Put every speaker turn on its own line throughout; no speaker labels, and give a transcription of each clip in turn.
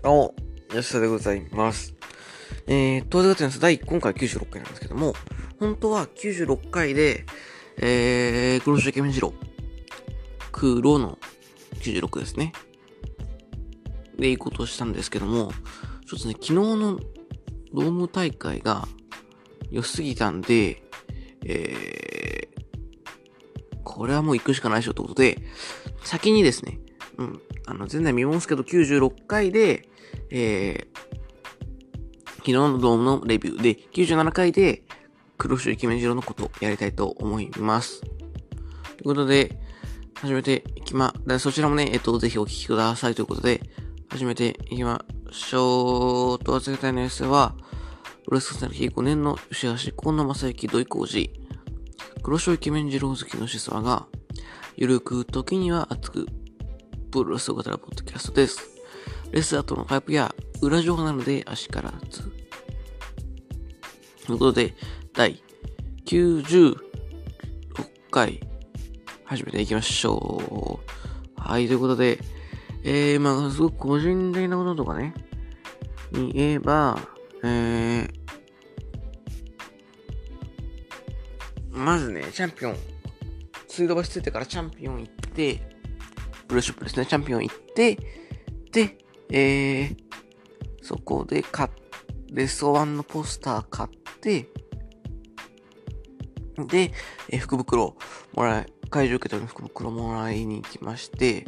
どうも、吉田でございます。えー、当然です第1今回96回なんですけども、本当は96回で、えー、黒潮イケメジロ黒の96ですね。で、行こうとしたんですけども、ちょっとね、昨日のドーム大会が良すぎたんで、えー、これはもう行くしかないでしょということで、先にですね、うん、あの、前代未聞ですけど、96回で、えー、昨日のドームのレビューで、97回で、黒潮イケメンジロのことやりたいと思います。ということで、始めていきま、そちらもね、えっと、ぜひお聞きくださいということで、始めていきましょう。と、預けたいのやつは、プロレスカン歴5年の吉橋、河野正幸、土井浩二、黒潮イケメン二郎好きのシスワが、ゆるく、時には熱く、プロレスを語るポッドキャストです。レス後のパイプや裏情報なので、足からず。ということで、第96回、始めていきましょう。はい、ということで、えー、まあ、すごく個人的なこととかね、に言えば、えー、まずね、チャンピオン、水道橋ついてからチャンピオン行って、ブルーショップですね、チャンピオン行って、で、えー、そこで買っ、レストワンのポスター買って、で、えー福袋もらい、会場受け取りの福袋もらいに行きまして、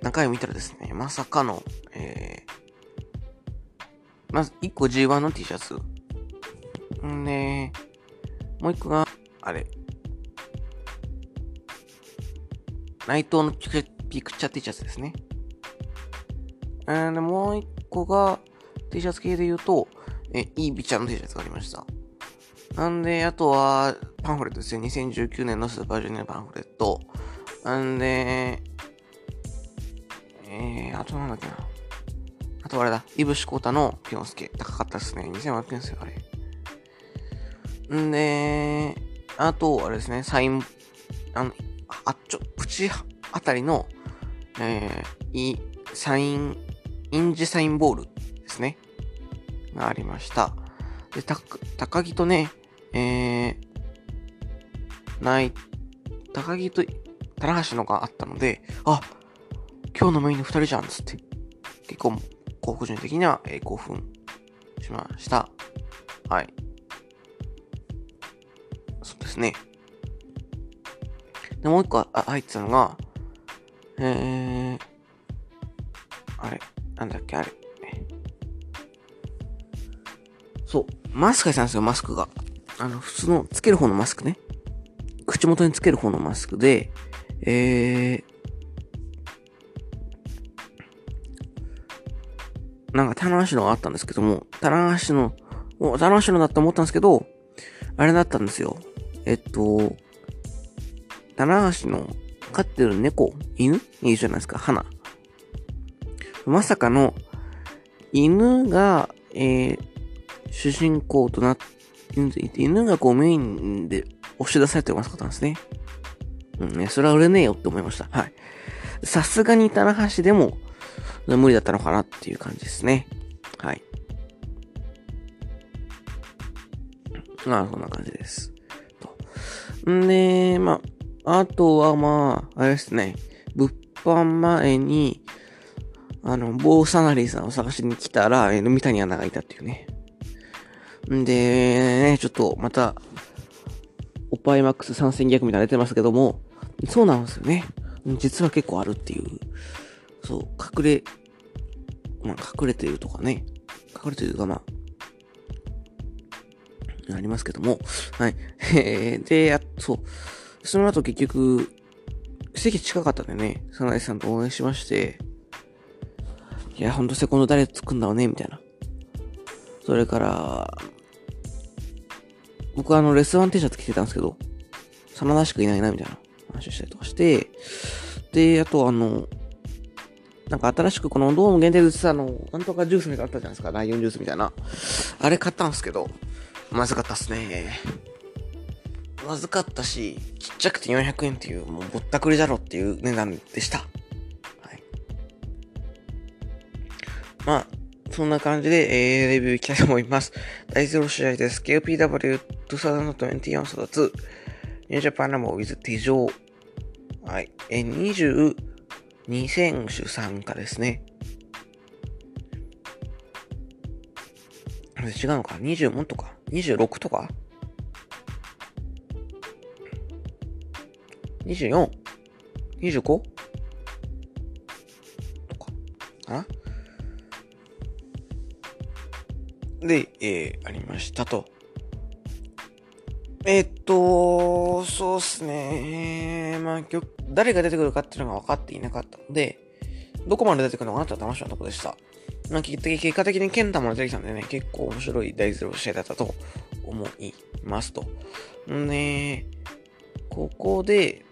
中身見たらですね、まさかの、えー、まず1個 G1 の T シャツ。んで、もう1個が、あれ、内藤のピクピクチャー T シャツですね。えー、で、もう1個が T シャツ系で言うと、え、いいビちゃんの T シャツがありました。なんで、あとは、パンフレットですよ。2019年のスーパージュニアパンフレット。なんで、えー、あとなんだっけな。あとあれだ。イブシコータのピョンスケ。高かったですね。2500円ですよ、あれ。んで、あと、あれですね。サイン、あの、あっ、ちょ、プチあたりの、えー、い、サイン、印字サインボールですね。がありました。で、た、高木とね、えー、ない、高木と棚橋のがあったので、あ、今日のメインの二人じゃん、つって。結構、個人的には、えー興奮しました。はい。そうですね。で、もう一個あ入ってたのが、えー、あれ、なんだっけ、あれ。そう、マスクがしたんですよ、マスクが。あの、普通の、つける方のマスクね。口元につける方のマスクで、えー、なんか、棚橋のがあったんですけども、棚橋の、お、棚橋のだって思ったんですけど、あれだったんですよ。えっと、棚橋の飼ってる猫、犬？いいじゃないですか、花。まさかの、犬が、えー、主人公となって、犬がこうメインで押し出されてますかったんですね。うんね、それは売れねえよって思いました。はい。さすがに棚橋でも無理だったのかなっていう感じですね。はい。まあ、そんな感じです。と。んで、まあ、あとはまあ、あれですね。物販前に、あの、ボーサナリーさんを探しに来たら、えー、三谷アナがいたっていうね。んで、ね、ちょっと、また、おっぱいマックス参戦逆みたいな出てますけども、そうなんですよね。実は結構あるっていう。そう、隠れ、まあ、隠れてるとかね。隠れてるかな。ありますけども。はい。えー、で、あ、そう。その後結局、席近かったんでね、サナイさんと応援しまして、いや、ほんとセコンド誰つくんだろうね、みたいな。それから、僕はあの、レスワン T シャツ着てたんですけど、真田しかいないな、みたいな話をしたりとかして、で、あとあの、なんか新しくこのドーム限定で売ってたあの、なんとかジュースみたいなのあったじゃないですか、ライオンジュースみたいな。あれ買ったんですけど、まずかったっすね。まずかったし、ちっちゃくて400円っていう、もうぼったくりだろっていう値段でした。はい。まあ、そんな感じで、えー、レビューいきたいと思います。第0試合です。KOPW2021 ソダ2。ニュージャパンラモ with 手錠。はい。えー、22選手参加ですね。違うのか ?20 もんとか ?26 とか？?24?25? とかあ？で、えー、ありましたと。えー、っと、そうっすね。まあ、誰が出てくるかっていうのが分かっていなかったので、どこまで出てくるのかなって楽しみなとこでした。まあ、結果的にケンタも出てきたんでね、結構面白い大ゼロ試合だったと思いますと。んで、ここで、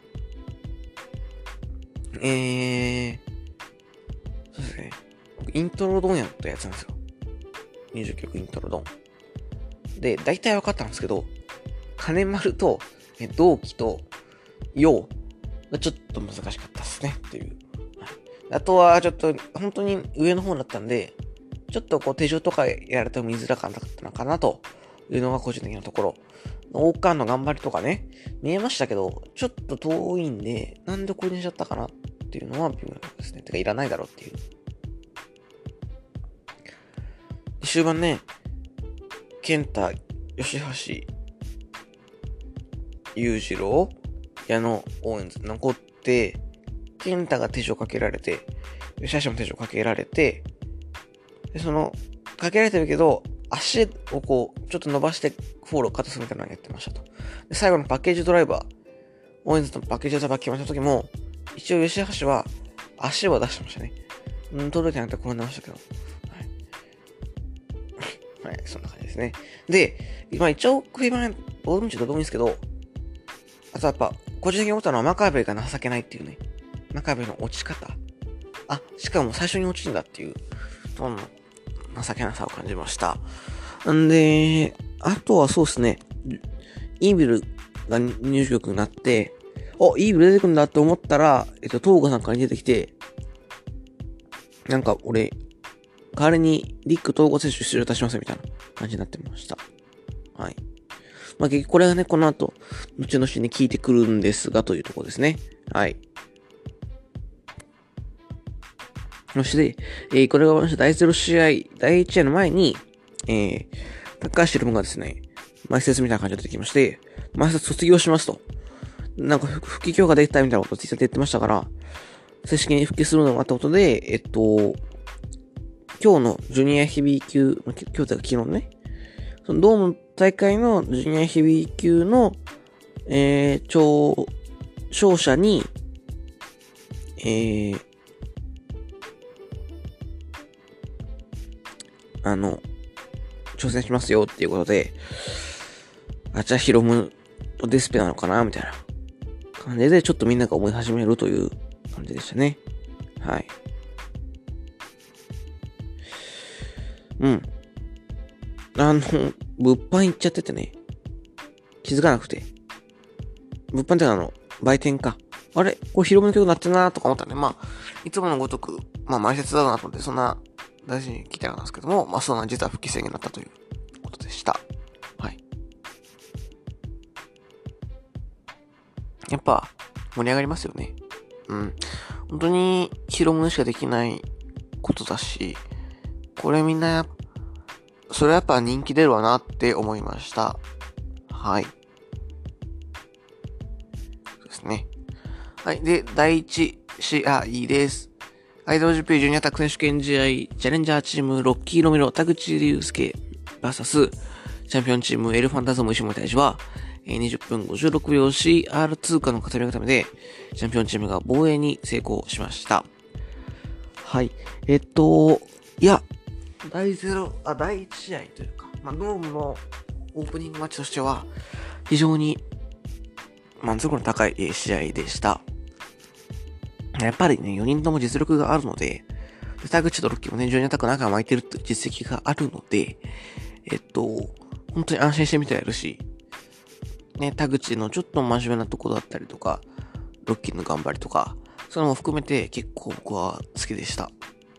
えー、そうですね。イントロドンやったやつなんですよ。20曲イントロドン。で、大体分かったんですけど、金丸と同期と陽がちょっと難しかったですねっていう。あとはちょっと本当に上の方だったんで、ちょっとこう手錠とかやられても見づらかったのかなというのが個人的なところ。王冠の頑張りとかね、見えましたけど、ちょっと遠いんで、なんでこれにしちゃったかなっっていうのは微妙ですね。てか、いらないだろうっていう。終盤ね、健太、吉橋、裕次郎、矢野、応援図残って、健太が手錠かけられて、吉橋も手錠かけられて、で、その、かけられてるけど、足をこう、ちょっと伸ばしてフォローをカットするみたいなのをやってましたと。で、最後のパッケージドライバー、応援ズのパッケージドライバー決まった時も、一応吉橋は足を出してましたね。うん、届いてなくて転んでましたけど。はい。はい、そんな感じですね。で、今一応首前、ボール道どうでもいいんですけど、あとやっぱ、個人的に思ったのは真壁が情けないっていうね。真壁の落ち方。あ、しかも最初に落ちるんだっていう、その情けなさを感じました。んで、あとはそうですね、イービルが入場曲になって、お、イービル出てくんだって思ったら、えっと、東郷さんから出てきて、なんか俺、代わりにリック統合選手出場いたしますみたいな感じになってました。はい。まあ、結局これがね、この後、後々に聞いてくるんですが、というところですね。はい。そして、えー、これが第0試合、第1試合の前に、えー、高橋宏夢がですね、前説みたいな感じで出てきまして、前説卒業しますと。なんか、復帰強化できたみたいなことをツイッターで言ってましたから、正式に復帰するのがあったことで、えっと、今日のジュニアヘビー級、今日というか昨日ね、そのドーム大会のジュニアヘビー級の、えー、超、勝者に、えー、あの、挑戦しますよっていうことで、あ、じゃあヒロムとデスペなのかなみたいな。感じで、ちょっとみんなが思い始めるという感じでしたね。はい。うん。あの、物販行っちゃっててね、気づかなくて。物販ってあの、売店か。あれ？これヒロムの曲なってんなとか思ったんで、まあ、いつものごとく、まあ、前説だなと思って、そんな大事に聞きたかったんですけども、まあ、その実は不規制になったということでした。やっぱ、盛り上がりますよね。うん。本当に、広物しかできないことだし、これみんな、それはやっぱ人気出るわなって思いました。はい。そうですね。はい。で、第1試合です。アイドル GP ジュニアタック選手権試合、チャレンジャーチーム、ロッキーロメロ、田口竜介、バーサス、チャンピオンチーム、エルファンタズム石森大使は、20分56秒 CR 通過の固めるためで、チャンピオンチームが防衛に成功しました。はい。えっと、いや、第0、あ、第1試合というか、まあ、ドームのオープニングマッチとしては、非常に満足度の高い試合でした。やっぱりね、4人とも実力があるので、田口とロッキーもね、非常にアタック中巻いてるって実績があるので、えっと、本当に安心してみてやるし、ね、田口のちょっと真面目なとこだったりとか、ロッキーの頑張りとか、それも含めて結構僕は好きでした。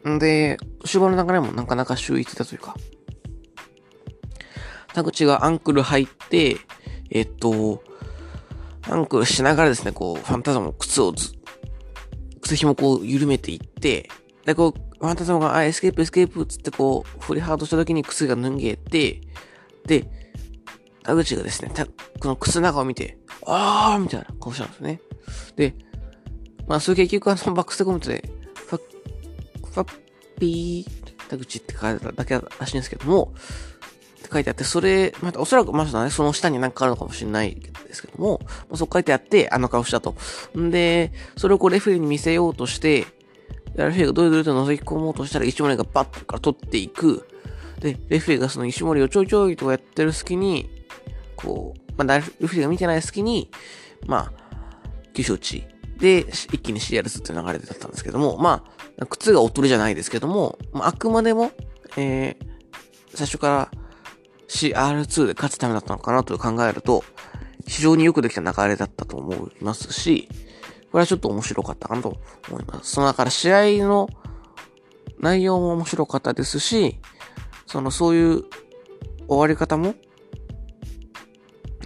んで、終盤の流れもなかなか秀逸だというか、田口がアンクル入って、えっと、アンクルしながらですね、こう、ファンタズマの靴をず、靴紐をこう緩めていって、で、こう、ファンタズマが、あ、エスケープ、エスケープっつってこう、振りハードした時に靴が脱げて、で、田口がですね、この靴の中を見て、あーみたいな顔したんですね。で、まあ、それ結局あの、バックステコメントで、ファッ、ファッピー、田口って書いてただけらしいんですけども、って書いてあって、それ、またおそらくまだね、その下に何かあるのかもしれないですけども、まあ、そう書いてあって、あの顔したと。んで、それをこうレフェリーに見せようとして、レフェリーがドリドリと覗き込もうとしたら石森がバッとから取っていく。で、レフェリーがその石森をちょいちょいとやってる隙に、こう、まあ、レフェリーが見てない隙に、まあ、急所打ちで、一気に CR2 っていう流れだったんですけども、まあ、靴がおとりじゃないですけども、まあ、あくまでも、えー、最初から CR2 で勝つためだったのかなと考えると、非常によくできた流れだったと思いますし、これはちょっと面白かったかなと思います。そのだから試合の内容も面白かったですし、そのそういう終わり方も、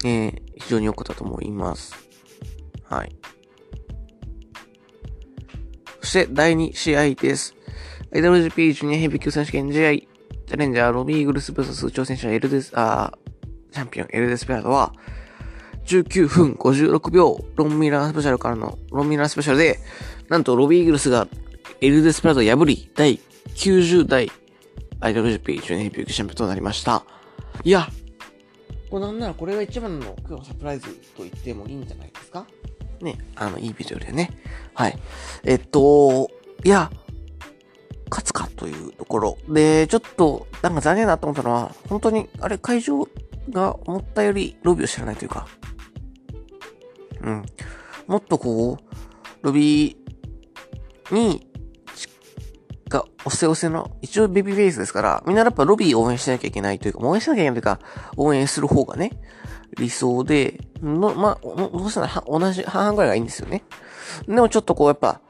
えー、非常に良かったと思います。はい。そして第2試合です。IWGP ジュニアヘビー級選手権試合、チャレンジャーロビーイーグルス vs 挑戦者エルデス、あチャンピオンエルデスペアードは、19分56秒、ロンミラースペシャルからの、ロンミラースペシャルで、なんとロビーイーグルスがエルデスプラドを破り、第90代 IWGP ジュニアヘビー級チャンピオンとなりました。いや、これなんならこれが一番の今日のサプライズと言ってもいいんじゃないですか？ね、あの、いいビジュアルでね。はい。えっと、いや、勝つかというところ。で、ちょっと、なんか残念だと思ったのは、本当に、あれ、会場が思ったよりロビーを知らないというか、うん。もっとこう、ロビーに、が、押せ押せの、一応ベビーフェイスですから、みんなやっぱロビー応援しなきゃいけないというか、応援しなきゃいけないというか、応援する方がね、理想で、の、まあ、もしたら同じ半々ぐらいがいいんですよね。でもちょっとこうやっぱ、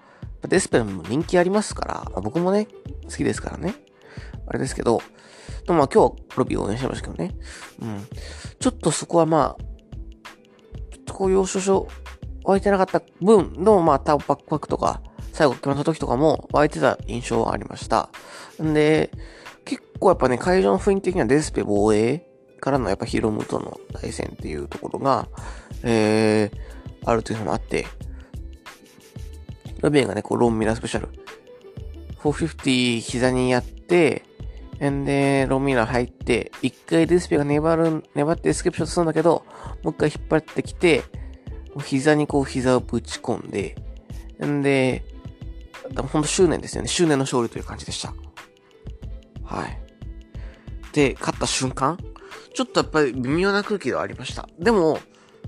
デスペラも人気ありますから、僕もね、好きですからね。あれですけど、でもまあ今日はロビー応援してましたけどね。うん。ちょっとそこはまあ、ちょっとこう要所所湧いてなかった分、でもまあタオパックパックとか、最後決まった時とかも湧いてた印象はありました。んで、結構やっぱね、会場の雰囲気的にはデスペ防衛からのやっぱヒロムとの対戦っていうところが、えー、あるというのもあって、ロビンがね、こう、ロンミラースペシャル。450膝にやって、んで、ロンミラ入って、一回デスペが粘る、粘ってエスケープショットするんだけど、もう一回引っ張ってきて、膝にこう膝をぶち込んで、んで、ほんと執念ですよね。執念の勝利という感じでした。はい。で、勝った瞬間、ちょっとやっぱり微妙な空気ではありました。でも、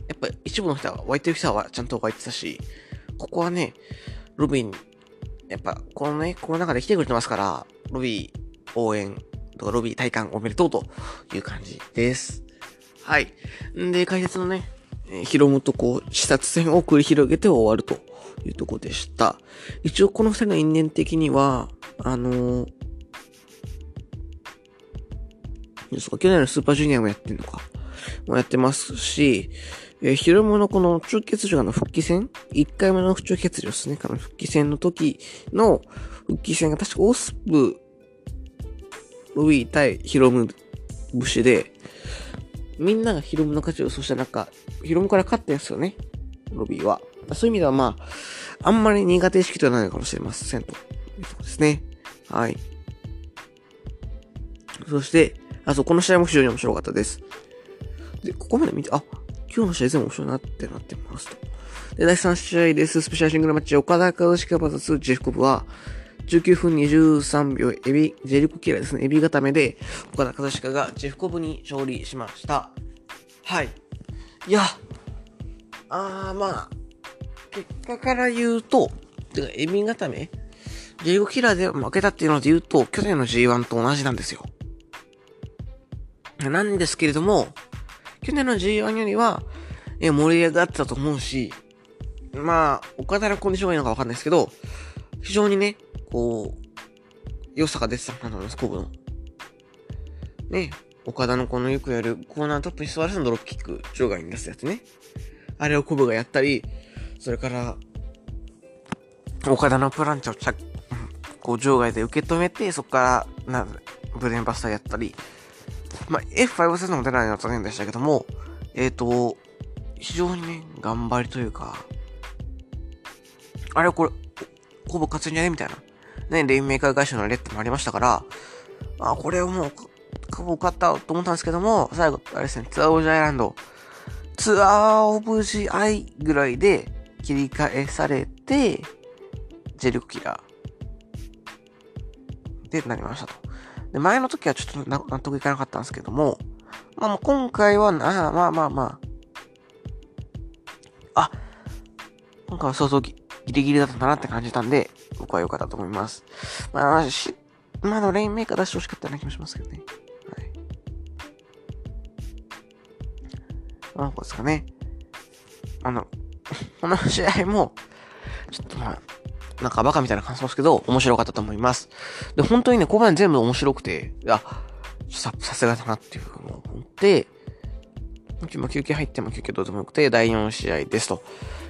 やっぱ一部の人は、湧いてる人はちゃんと湧いてたし、ここはね、ロビン、やっぱ、このね、この中で来てくれてますから、ロビー応援とか、ロビー体感おめでとうという感じです。はい。んで、解説のね、えー、ヒロムとこう、視察戦を繰り広げて終わるというとこでした。一応この二人の因縁的には、あのー、去年のスーパージュニアもやってんのか。もやってますし、えー、ヒロムのこの中欠場の復帰戦 ?1 回目の中欠場ですね。この復帰戦の時の復帰戦が確かオスプ、ロビー対ヒロム節で、みんながヒロムの勝ちを、そした中、ヒロムから勝ったんですよね。ロビーは。そういう意味ではまあ、あんまり苦手意識ではないかもしれませんというとこですね。はい。そして、あ、そう、この試合も非常に面白かったです。で、ここまで見て、あ、今日の試合全部面白いなってなってますと。で、第3試合です。スペシャルシングルマッチ、岡田和親 VS ジェフコブは、19分23秒、エビ、ジェリコキラですね。エビ固めで、岡田和親がジェフコブに勝利しました。はい。いや、あー、まあ、結果から言うと、てか、エビ固め？ジェリコキラーで負けたっていうので言うと、去年の G1 と同じなんですよ。なんですけれども、去年の G1 よりは、え盛り上がってたと思うし、まあ、岡田のコンディションがいいのかわかんないですけど、非常にね、こう、良さが出てたかなと思います、コブの。ね、岡田のこのよくやるコーナートップに座らせのドロップキック、場外に出すやつね。あれをコブがやったり、それから、岡田のプランチを着、こう場外で受け止めて、そこから、な、ブレーンバスターやったり、まあ、F5 戦でも出ないのは残念でしたけども、えっ、ー、と、非常にね、頑張りというか、あれこれ、ほぼ勝つんじゃねみたいな。ね、レインメーカー会社のレッドもありましたから、あ、これをもう、ほぼ勝ったと思ったんですけども、最後、あれですね、ツアーオブジアイランド、ツアーオブジアイぐらいで切り替えされて、ジェルキラーでなりましたと。で、前の時はちょっと納得いかなかったんですけども、まあもう、今回はな、まあまあまあ、あ、今回は相当ギリギリだったなって感じたんで、僕は良かったと思います。まあ、し、まあでもレインメーカー出してほしかったような気もしますけどね。はい。まあ、こうですかね。あの、この試合も、ちょっとまあ、なんかバカみたいな感想ですけど、面白かったと思います。で、本当にね、後半全部面白くて、あ、さ、さすがだなっていうのを思って、今日も休憩入っても休憩どうでもよくて、第4試合ですと。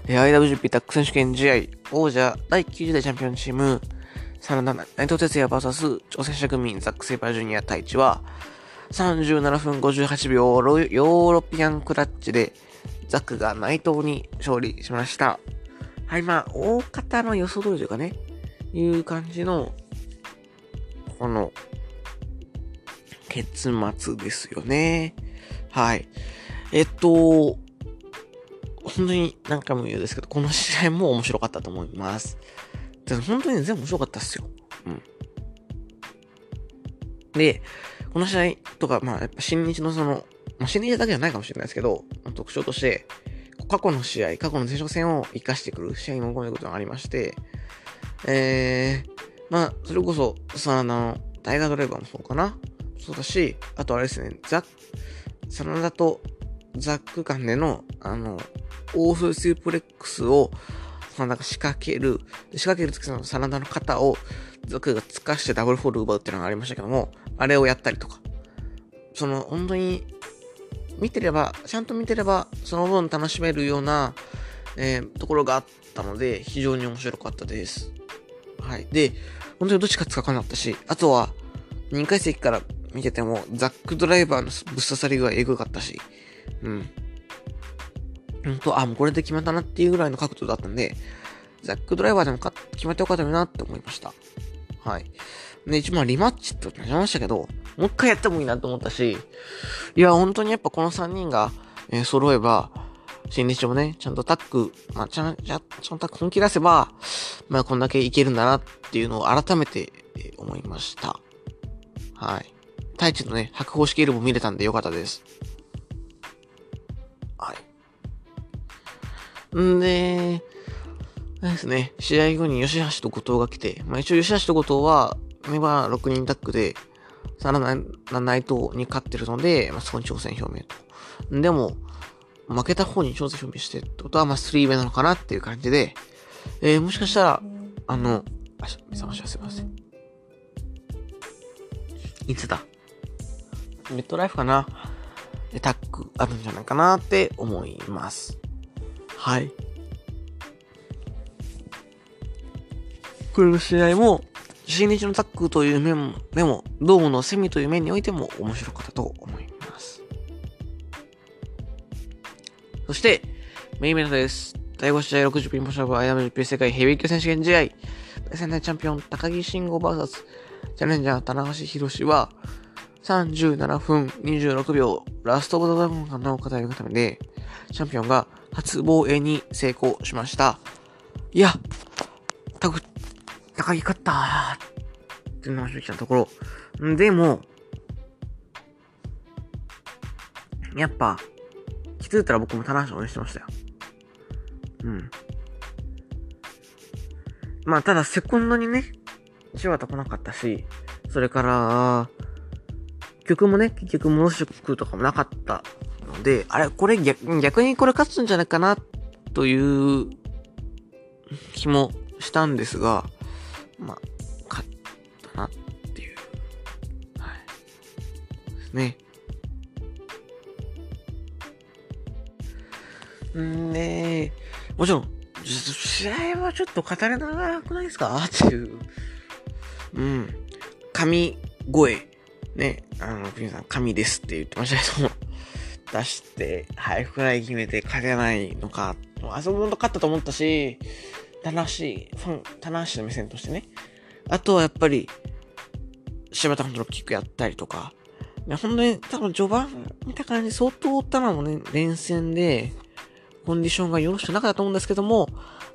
え IWGP タック選手権試合、王者第90代チャンピオンチーム、真田内藤哲也 VS 挑戦者組ザック・セイバージュニア対1は、37分58秒ヨーロピアンクラッチで、ザクが内藤に勝利しました。はい、まあ、大方の予想通りというかね、いう感じの、この、結末ですよね。はい。えっと、本当に何回も言うんですけど、この試合も面白かったと思います。本当に全部面白かったっすよ。うん。で、この試合とか、まあ、やっぱ新日のその、まあ、新日だけじゃないかもしれないですけど、特徴として、過去の試合、過去の前哨戦を活かしてくる試合にも込めることがありまして、えー、まあ、それこそ、さあの、大河ドライバーもそうかな。そうだし、あとあれですね、ザッ、真田とザック間での、あの、オーソスープレックスを、真田が仕掛ける、仕掛けるときの真田の肩を、ザックが突かしてダブルフォール奪うっていうのがありましたけども、あれをやったりとか、その、本当に、見てれば、ちゃんと見てれば、その分楽しめるような、えー、ところがあったので、非常に面白かったです。はい。で、本当にどっちかつかなかったし、あとは、2階席から見てても、ザックドライバーのぶっ刺さりがエグかったし、うん。うんと、あ、もうこれで決まったなっていうぐらいの角度だったんで、ザックドライバーでも決まってよかったなって思いました。はい。で、一応リマッチってなりましたけど、もう一回やってもいいなと思ったし、いや、本当にやっぱこの3人が、えー、揃えば、新日もね、ちゃんとタック、まあ、ちゃん、ちゃんとタック本気出せば、まあ、こんだけいけるんだなっていうのを改めて、えー、思いました。はい。太一のね、白鵬式エルボ見れたんでよかったです。はい。んで、ですね、試合後に吉橋と後藤が来て、まあ一応吉橋と後藤は、メンバー6人タッグで、さらな内藤に勝ってるので、まあ、そこに挑戦表明と。でも、負けた方に挑戦表明してってことは、まあ、3目なのかなっていう感じで、えー、もしかしたら、あの、あ、目覚ましはすいません。いつだ？レッドライフかな？タッグあるんじゃないかなって思います。はい。この試合も、新日のタッグという面でも、ドームのセミという面においても面白かったと思います。そして、メインメントです。第5試合60ピンポシャブ IWGP 世界ヘビー級選手権試合。第3代チャンピオン高木慎吾 VS チャレンジャー棚橋宏は37分26秒ラストオブザドラゴンが名を語るためで、チャンピオンが初防衛に成功しました。いや、たく、高木勝ったーっていうのが正直なところ。でも、やっぱ、気づいたら僕も棚橋応援してましたよ。うん。まあ、ただ、セコンドにね、柴田来なかったし、それから、曲もね、結局、モノショックとかもなかったので、あれ、これ逆逆にこれ勝つんじゃないかな、という気もしたんですが、まあ、勝ったなっていう、はい、ですね。んねもちろん、試合はちょっと語れなくないですか？っていう。うん。神声。ね、あの、ピンさん、神ですって言ってましたけども、出して、早くらい決めて勝てないのか、あそこも勝ったと思ったし、楽しい、ファン、棚橋の目線としてね。あとはやっぱり、柴田監督のキックやったりとか、ね、本当に多分序盤見た感じ相当タナもね、連戦で、コンディションがよろしくなかったと思うんですけども、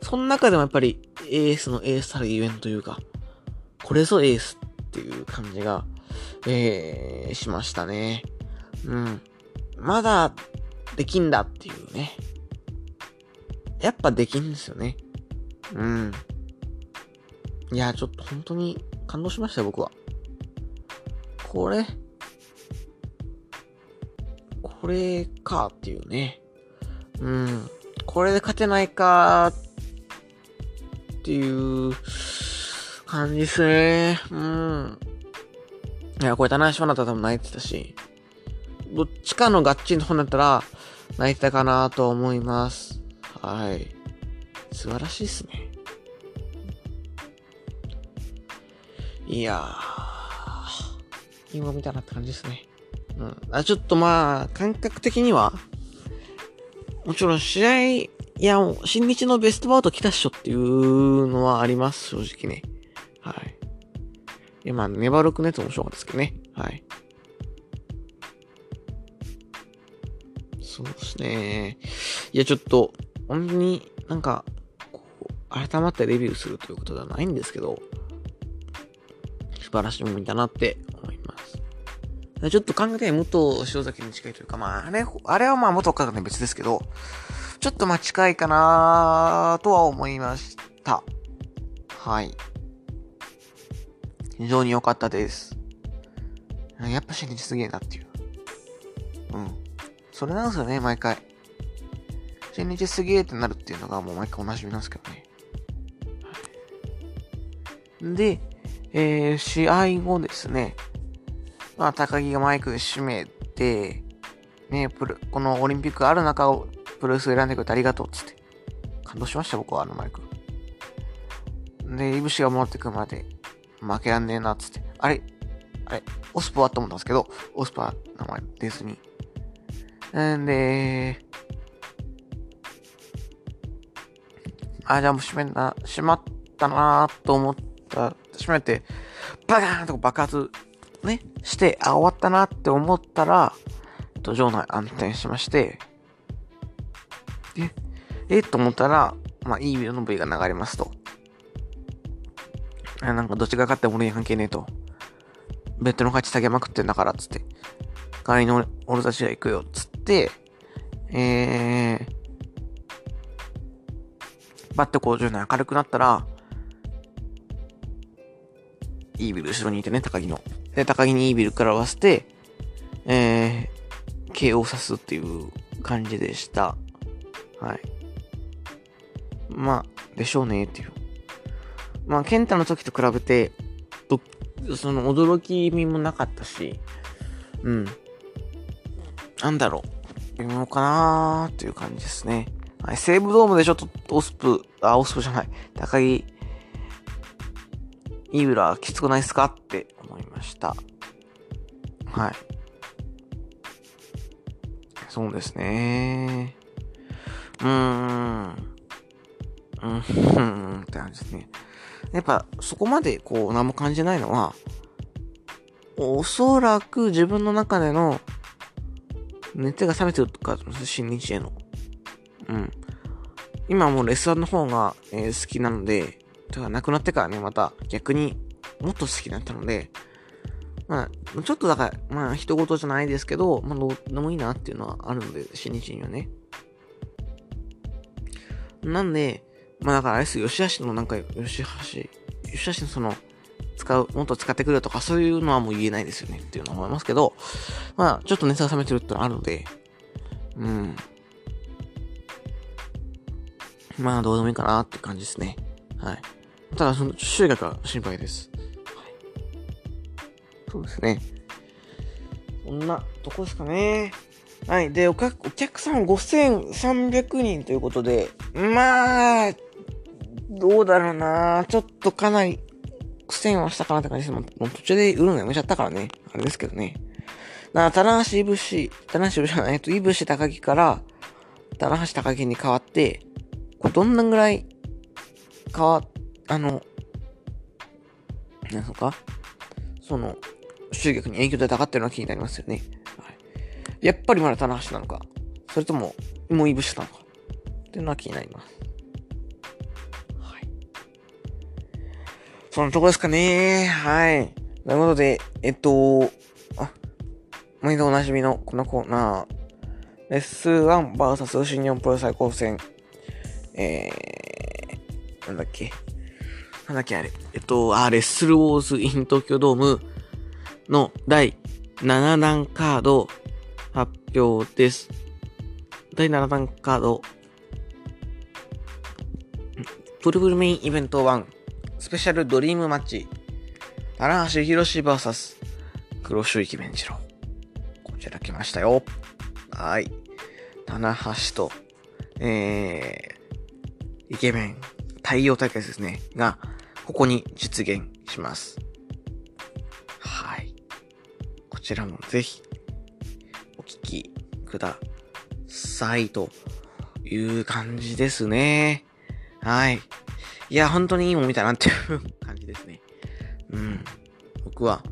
その中でもやっぱりエースのエースたるイベントというか、これぞエースっていう感じが、えー、しましたね。うん。まだ、できんだっていうね。やっぱできんですよね。うん。いや、ちょっと本当に感動しましたよ、僕は。これ、これかっていうね。うん。これで勝てないかっていう感じですね。うん。いや、これ、棚橋花田多分泣いてたし、どっちかのガッチンの方だったら、泣いてたかなと思います。はい。素晴らしいっすね。いやー、今見たなって感じですね。うん。あ、ちょっとまあ、感覚的には、もちろん試合、いや、新日のベストバウト来たっしょっていうのはあります、正直ね。はい。いや、まあ、粘るくねって面白かったですけどね。はい。そうですね。いや、ちょっと、本当になんか、こう、改まってレビューするということではないんですけど、素晴らしいものだなって思います。ちょっと考えて武藤塩崎に近いというか、まあ、あれ、あれはまあ元からね別ですけど、ちょっとまあ近いかなとは思いました。はい。非常に良かったです。やっぱ新日すげえなっていう。うん。それなんですよね、毎回。新日すげえってなるっていうのがもう毎回同じみなんですけどね。で、えー、試合後ですね、まあ、高木がマイク閉めて、ね、プル、このオリンピックある中をプロレス選んでくれてありがとうっつって。感動しました、僕はあのマイク。で、イブシが戻ってくるまで、負けらんねえなっつって。あれあれオスプはと思ったんですけど、オスプは名前出ずに。んで、あ、じゃあもう閉めんな、閉まったなと思った閉めて、バカーンと爆発、ね、して、あ、終わったなって思ったら、と、場内暗転しまして、で、えと思ったら、まあ、いいビデオの V が流れますと。あなんか、どっちが勝っても俺に関係ねえと。ベッドの価値下げまくってんだから、つって。代わりに俺たちは行くよ、つって、えー、バッてこう10年明るくなったら、イービル後ろにいてね、高木の。で、高木にイービルから合わせて、えー、KO さすっていう感じでした。はい。まあ、でしょうねっていう。まあ、ケンタの時と比べて、その驚き味もなかったし、うん。なんだろう。微妙かなーっていう感じですね。はい、西武ドームでちょっとオスプ、あ、オスプじゃない。高木イーブラきつくないっすか？って思いました。はい。そうですね。うーん。うん、って感じですね。やっぱ、そこまで、こう、何も感じないのは、おそらく自分の中での、熱が冷めてるとか、新日への。うん。今もうレスラーの方が、えー、好きなので、だから亡くなってからね、また逆にもっと好きになったので、まあ、ちょっとだから、まあ、人事じゃないですけど、まあ、どうでもいいなっていうのはあるので、新日にはね。なんで、まあだからあれです、吉橋のなんか、吉橋、吉橋のその、使う、もっと使ってくれとか、そういうのはもう言えないですよねっていうのは思いますけど、まあ、ちょっと熱が冷めてるってのはあるので、うん。まあ、どうでもいいかなって感じですね。はい。ただ、その、収穫は心配です。はい。そうですね。こんなとこですかね。はい。で、お客お客さん5300人ということで、まあ、どうだろうなちょっとかなり苦戦はしたかなって感じです。もう途中で売るのやめちゃったからね。あれですけどね。な、棚橋いぶし、棚橋いぶしじゃない、えっと、いぶし高木から、棚橋高木に変わって、これどんなぐらい、変わ、あの、なんすか？その、集客に影響で上がってるのは気になりますよね。はい。やっぱりまだ棚橋なのか、それとも、もういぶしなのか、っていうのは気になります。はいそのとこですかね。はい。ということで、えっと、あ、毎度おなじみのこのコーナー、レッスン 1vs 新日本プロ最高戦、えー、なんだっけ？なんだっけあれ？えっと、あ、レッスルウォーズイン東京ドームの第7弾カード発表です。第7弾カード、トリプルメインイベント1、スペシャルドリームマッチ、棚橋博士 VS 黒周域弁次郎。こちら来ましたよ。はい。棚橋と、えー、イケメン、太陽対決ですね。が、ここに実現します。はい。こちらもぜひ、お聞きくださいという感じですね。はい。いや、本当にいいもん見たなっていう感じですね。うん。僕は、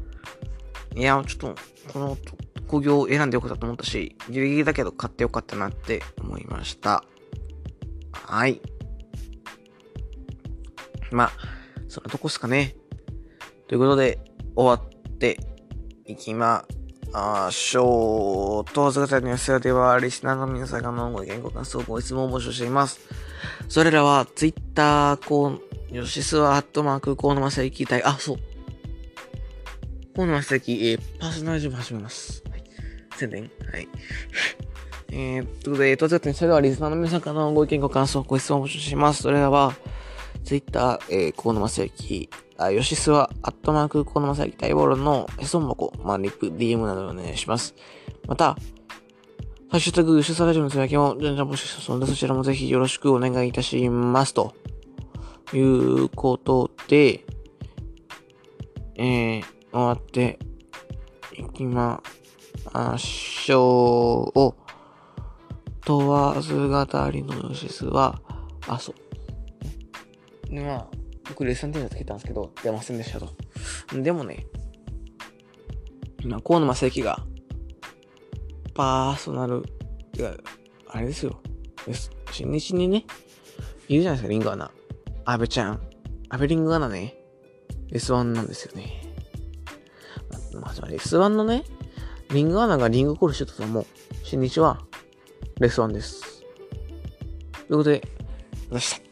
いや、ちょっと、この工業を選んでよかったと思ったし、ギリギリだけど買ってよかったなって思いました。はい。まあ、そんなとこっすかね。ということで、終わっていきましょう。当然の寄せでは、リスナーの皆さんのご意見ご感想、ご質問を募集しています。それらは、ツイッター、こう、ヨシスワアットマーク、コーノマセキ対、あ、そう。コーノマセキ、えー、パーソナリティも始めます。はい。宣伝はい。えー、ということで、当然それではリスナーの皆さんのご意見ご感想、ご質問を募集します。それらは、ツイッター、えー、コーノマセキ、あ、ヨシスワ、アットマーク、コーノマセキ、待望論のへそんぼこ、まあ、リップ、DM などお願いします。また、ハッシュタグ、主催ラジオのつぶやきも、じゃんじゃん募集しますので、そちらもぜひよろしくお願いいたします。ということで、えー、終わっていきましょう。問わず語りのヨシスは、あ、そう。まあ、僕、レッスンテンションつけたんですけど、出ませんでしたと。でもね、今、河野正幸が、パーソナル、てか、あれですよ。新日にね、いるじゃないですか、リングアナ。アベちゃん。アベリングアナね、S1 なんですよね。まあ、つまり S1 のね、リングアナがリングコールしてたともう、新日は、レス1です。ということで、ました。